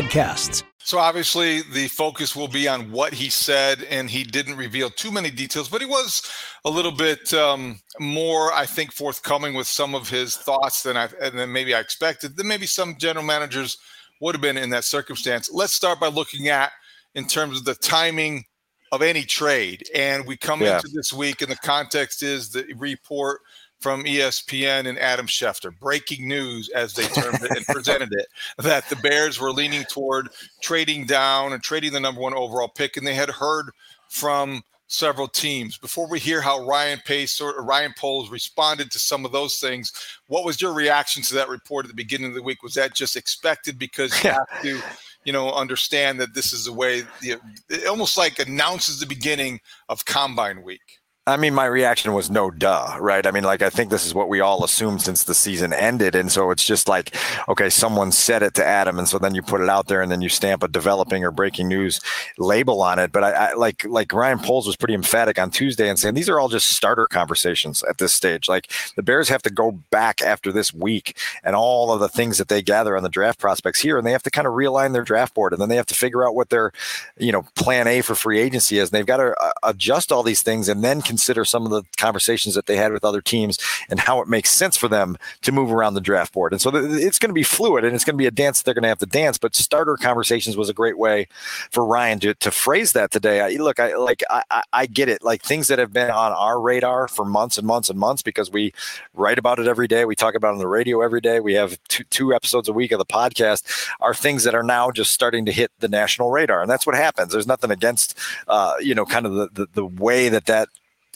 podcasts. So obviously the focus will be on what he said, and he didn't reveal too many details, but he was a little bit um, more, I think, forthcoming with some of his thoughts than I than maybe I expected. Than maybe some general managers would have been in that circumstance. Let's start by looking at in terms of the timing of any trade, and we come yeah. into this week, and the context is the report from ESPN and Adam Schefter. Breaking news, as they termed it and presented it, that the Bears were leaning toward trading down and trading the number one overall pick, and they had heard from several teams. Before we hear how Ryan Pace or Ryan Poles responded to some of those things, what was your reaction to that report at the beginning of the week? Was that just expected because you have to, you know, understand that this is the way the, it almost like announces the beginning of Combine Week? I mean, my reaction was no duh, right? I mean, like, I think this is what we all assumed since the season ended. And so it's just like, okay, someone said it to Adam. And so then you put it out there and then you stamp a developing or breaking news label on it. But I, I like, like Ryan Poles was pretty emphatic on Tuesday and saying these are all just starter conversations at this stage. Like, the Bears have to go back after this week and all of the things that they gather on the draft prospects here. And they have to kind of realign their draft board. And then they have to figure out what their, you know, plan A for free agency is. And they've got to uh, adjust all these things and then some of the conversations that they had with other teams and how it makes sense for them to move around the draft board. And so it's going to be fluid and it's going to be a dance they're going to have to dance. But starter conversations was a great way for Ryan to, to phrase that today. I, look, I like I, I get it. Like things that have been on our radar for months and months and months because we write about it every day. We talk about it on the radio every day. We have two, two episodes a week of the podcast are things that are now just starting to hit the national radar. And that's what happens. There's nothing against, uh, you know, kind of the, the, the way that that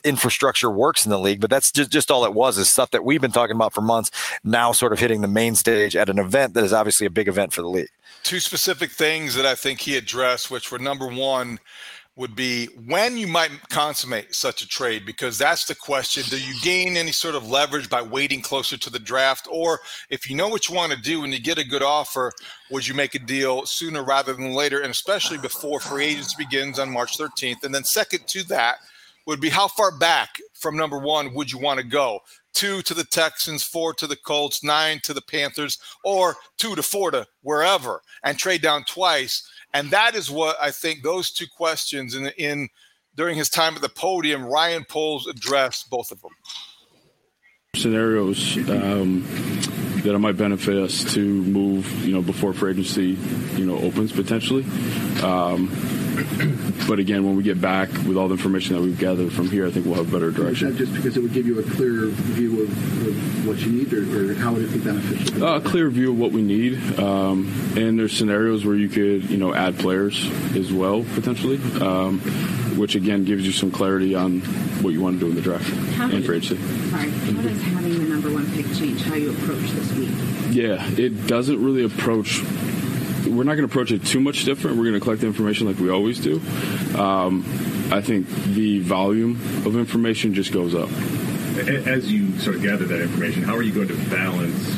infrastructure works in the league, but that's just, just all it was is stuff that we've been talking about for months, now sort of hitting the main stage at an event that is obviously a big event for the league. Two specific things that I think he addressed, which were number one, would be when you might consummate such a trade because that's the question. Do you gain any sort of leverage by waiting closer to the draft? Or if you know what you want to do and you get a good offer would you make a deal sooner rather than later and especially before free agency begins on march 13th and then second to that would be how far back from number one would you want to go? Two to the Texans, four to the Colts, nine to the Panthers, or two to four to wherever and trade down twice. And that is what I think those two questions in, in during his time at the podium, Ryan Poles addressed both of them. Scenarios um, that it might benefit us to move, you know, before free agency, you know, opens potentially. Um, but again, when we get back with all the information that we've gathered from here, I think we'll have better direction. just because it would give you a clearer view of, of what you need, or, or, how would it be beneficial? Uh, a clear view of what we need, um, and there's scenarios where you could, you know, add players as well potentially, um, which again gives you some clarity on what you want to do in the draft how and free agency. Sorry, how does having the number one pick change how you approach this week? Yeah, it doesn't really approach we're not going to approach it too much different. We're going to collect the information like we always do. Um, I think the volume of information just goes up. As you sort of gather that information, how are you going to balance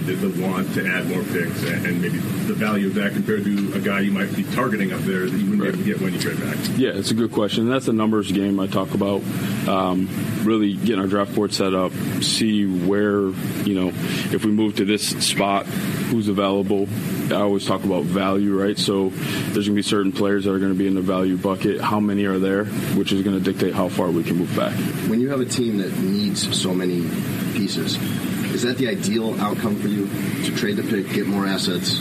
maybe the, the, want to add more picks and maybe the value of that compared to a guy you might be targeting up there that you wouldn't right. be able to get when you trade back? Yeah, it's a good question. That's a numbers game I talk about. Um, really getting our draft board set up, see where, you know, if we move to this spot, who's available. I always talk about value, right? So there's going to be certain players that are going to be in the value bucket. How many are there, which is going to dictate how far we can move back. When you have a team that needs so many pieces, is that the ideal outcome for you to trade the pick, get more assets?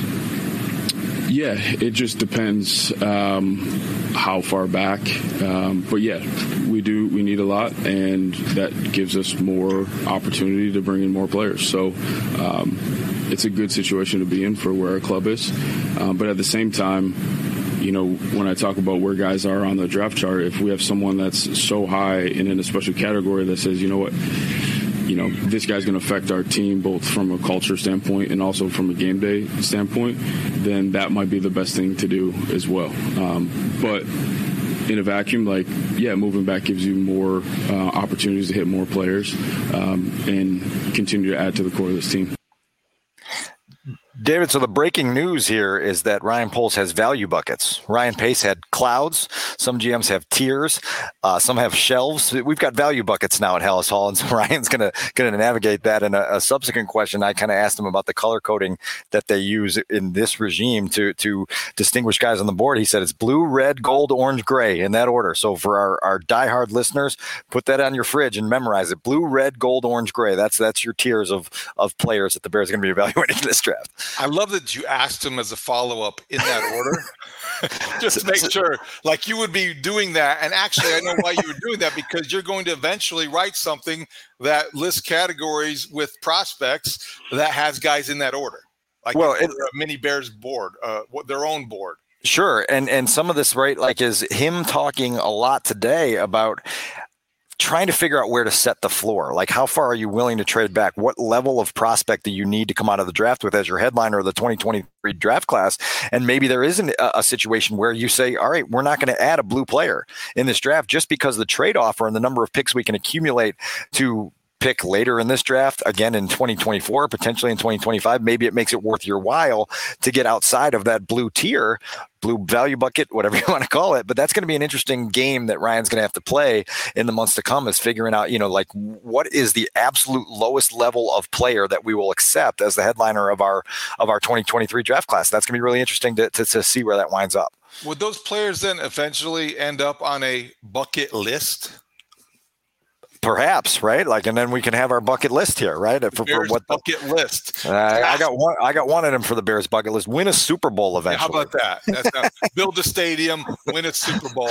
Yeah, it just depends um, how far back. Um, but yeah, we do. We need a lot, and that gives us more opportunity to bring in more players. So. Um, it's a good situation to be in for where our club is. Um, but at the same time, you know, when I talk about where guys are on the draft chart, if we have someone that's so high and in a special category that says, you know what, you know, this guy's going to affect our team both from a culture standpoint and also from a game day standpoint, then that might be the best thing to do as well. Um, but in a vacuum, like yeah, moving back gives you more uh, opportunities to hit more players um, and continue to add to the core of this team. David, so the breaking news here is that Ryan Poles has value buckets. Ryan Pace had clouds. Some GMs have tiers. Uh, some have shelves. We've got value buckets now at Halas Hall, and so Ryan's gonna gonna navigate that. In a, a subsequent question, I kind of asked him about the color coding that they use in this regime to to distinguish guys on the board. He said it's blue, red, gold, orange, gray in that order. So for our our diehard listeners, put that on your fridge and memorize it: blue, red, gold, orange, gray. That's that's your tiers of of players that the Bears are to be evaluating in this draft. I love that you asked him as a follow up in that order. Just to make sure, like you would be doing that. And actually, I know why you were doing that because you're going to eventually write something that lists categories with prospects that has guys in that order. Like well, it, a mini Bears board, uh, their own board. Sure, and and some of this right like is him talking a lot today about trying to figure out where to set the floor. Like, how far are you willing to trade back? What level of prospect do you need to come out of the draft with as your headliner of the 2023 draft class? And maybe there isn't a, a situation where you say, all right, we're not going to add a blue player in this draft just because the trade offer and the number of picks we can accumulate to pick later in this draft, again in 2024, potentially in 2025, maybe it makes it worth your while to get outside of that blue tier, blue value bucket, whatever you want to call it. But that's going to be an interesting game that Ryan's going to have to play in the months to come is figuring out, you know, like what is the absolute lowest level of player that we will accept as the headliner of our of our 2023 draft class. That's going to be really interesting to, to, to see where that winds up. Would those players then eventually end up on a bucket list? Perhaps, right? Like, and then we can have our bucket list here, right? For, for what the, bucket list? Uh, I got one. I got one of them for the Bears bucket list. Win a Super Bowl eventually. how about that? Not, build a stadium, win a Super Bowl,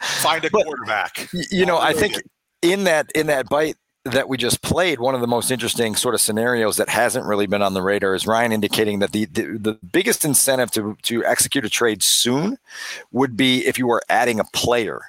find a but, quarterback. You know, I think in that in that bite that we just played, one of the most interesting sort of scenarios that hasn't really been on the radar is Ryan indicating that the, the, the, biggest incentive to, to execute a trade soon would be if you were adding a player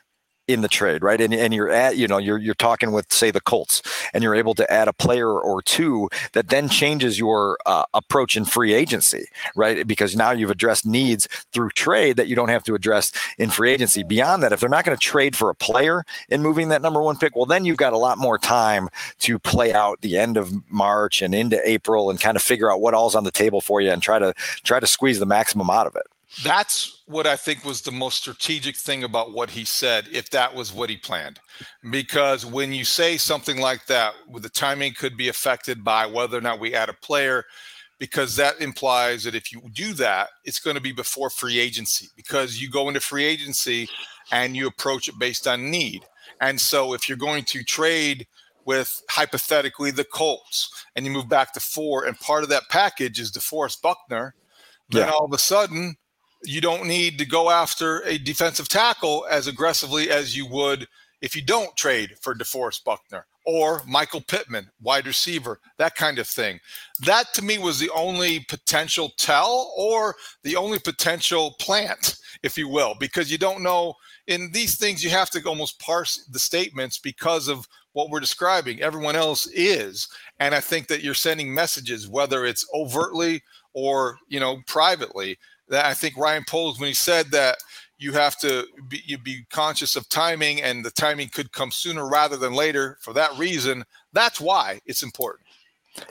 in the trade, right? And, and you're at, you know, you're, you're talking with, say, the Colts, and you're able to add a player or two that then changes your uh, approach in free agency, right? Because now you've addressed needs through trade that you don't have to address in free agency. Beyond that, if they're not going to trade for a player in moving that number one pick, well, then you've got a lot more time to play out the end of March and into April and kind of figure out what all's on the table for you and try to try to squeeze the maximum out of it. That's what I think was the most strategic thing about what he said, if that was what he planned. Because when you say something like that, the timing could be affected by whether or not we add a player, because that implies that if you do that, it's going to be before free agency, because you go into free agency and you approach it based on need. And so if you're going to trade with hypothetically the Colts and you move back to four, and part of that package is DeForest Buckner, then yeah. all of a sudden you don't need to go after a defensive tackle as aggressively as you would if you don't trade for DeForest Buckner or Michael Pittman, wide receiver, that kind of thing. That to me was the only potential tell or the only potential plant, if you will, because you don't know in these things you have to almost parse the statements because of what we're describing. Everyone else is. And I think that you're sending messages, whether it's overtly or, you know, privately that I think Ryan Poles, when he said that you have to be, you be conscious of timing and the timing could come sooner rather than later for that reason, that's why it's important.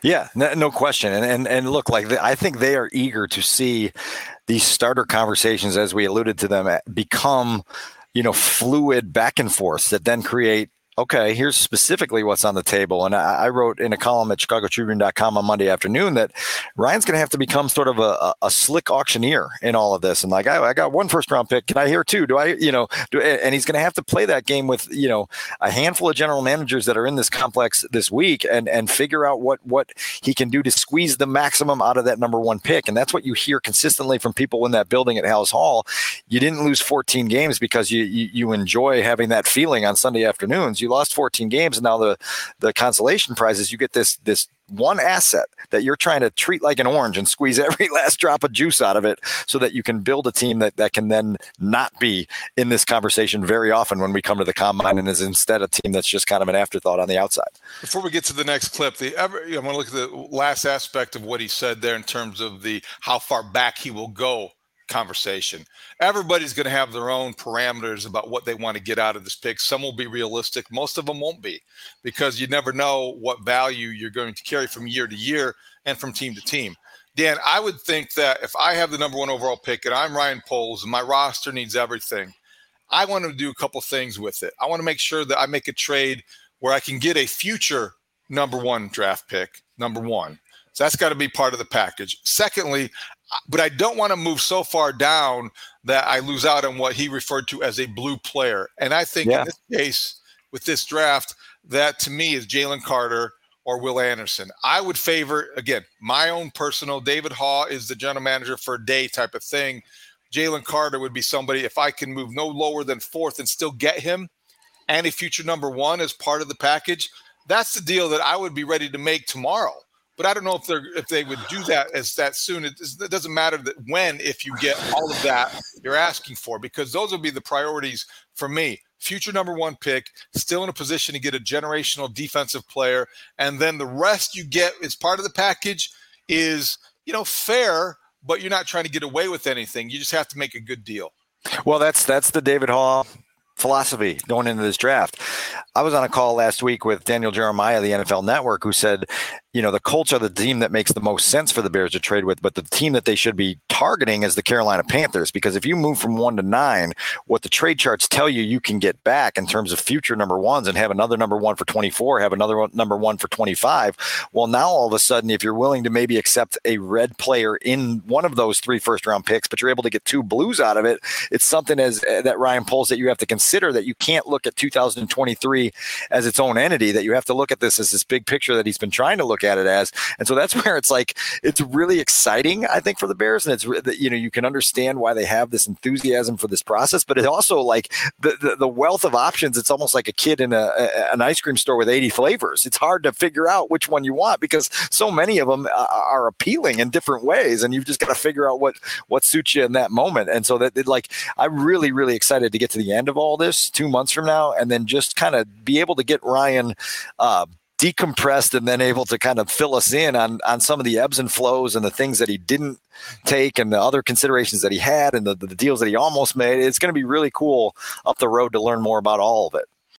Yeah, no, no question. And, and and look, like the, I think they are eager to see these starter conversations, as we alluded to them, become you know fluid back and forth that then create okay, here's specifically what's on the table. And I, I wrote in a column at ChicagoTribune.com on Monday afternoon that Ryan's going to have to become sort of a, a, slick auctioneer in all of this. And like, I, I, got one first round pick. Can I hear two? Do I, you know, do, and he's going to have to play that game with, you know, a handful of general managers that are in this complex this week and, and figure out what, what he can do to squeeze the maximum out of that number one pick. And that's what you hear consistently from people in that building at Halas Hall. You didn't lose 14 games because you, you, you enjoy having that feeling on Sunday afternoons you lost 14 games, and now the the consolation prize is you get this this one asset that you're trying to treat like an orange and squeeze every last drop of juice out of it so that you can build a team that, that can then not be in this conversation very often when we come to the combine and is instead a team that's just kind of an afterthought on the outside. Before we get to the next clip, the ever I want to look at the last aspect of what he said there in terms of the how far back he will go conversation. Everybody's going to have their own parameters about what they want to get out of this pick. Some will be realistic, most of them won't be because you never know what value you're going to carry from year to year and from team to team. Dan, I would think that if I have the number one overall pick and I'm Ryan Poles and my roster needs everything, I want to do a couple things with it. I want to make sure that I make a trade where I can get a future number one draft pick, number one. So that's got to be part of the package. Secondly, but I don't want to move so far down that I lose out on what he referred to as a blue player. And I think yeah. in this case, with this draft, that to me is Jalen Carter or Will Anderson. I would favor, again, my own personal David Haugh is the general manager for a day type of thing. Jalen Carter would be somebody, if I can move no lower than fourth and still get him and a future number one as part of the package, that's the deal that I would be ready to make tomorrow. But I don't know if they're if they would do that as that soon. It, it doesn't matter that when if you get all of that you're asking for because those will be the priorities for me. Future number one pick, still in a position to get a generational defensive player, and then the rest you get as part of the package is you know fair, but you're not trying to get away with anything. You just have to make a good deal. Well, that's that's the David Haugh philosophy going into this draft. I was on a call last week with Daniel Jeremiah, the NFL Network, who said you know, the Colts are the team that makes the most sense for the Bears to trade with, but the team that they should be targeting is the Carolina Panthers. Because if you move from one to nine, what the trade charts tell you you can get back in terms of future number ones and have another number one for 24, have another one, number one for 25. Well, now all of a sudden, if you're willing to maybe accept a red player in one of those three first round picks, but you're able to get two blues out of it, it's something as uh, that Ryan Poles that you have to consider that you can't look at 2023 as its own entity, that you have to look at this as this big picture that he's been trying to look at it as. And so that's where it's like it's really exciting, I think, for the Bears, and it's you know you can understand why they have this enthusiasm for this process, but it also like the, the, the wealth of options. It's almost like a kid in a, a, an ice cream store with 80 flavors. It's hard to figure out which one you want because so many of them are appealing in different ways, and you've just got to figure out what what suits you in that moment. And so that it, like I'm really really excited to get to the end of all this two months from now, and then just kind of be able to get Ryan. Uh, decompressed and then able to kind of fill us in on on some of the ebbs and flows and the things that he didn't take and the other considerations that he had and the, the deals that he almost made. It's going to be really cool up the road to learn more about all of it.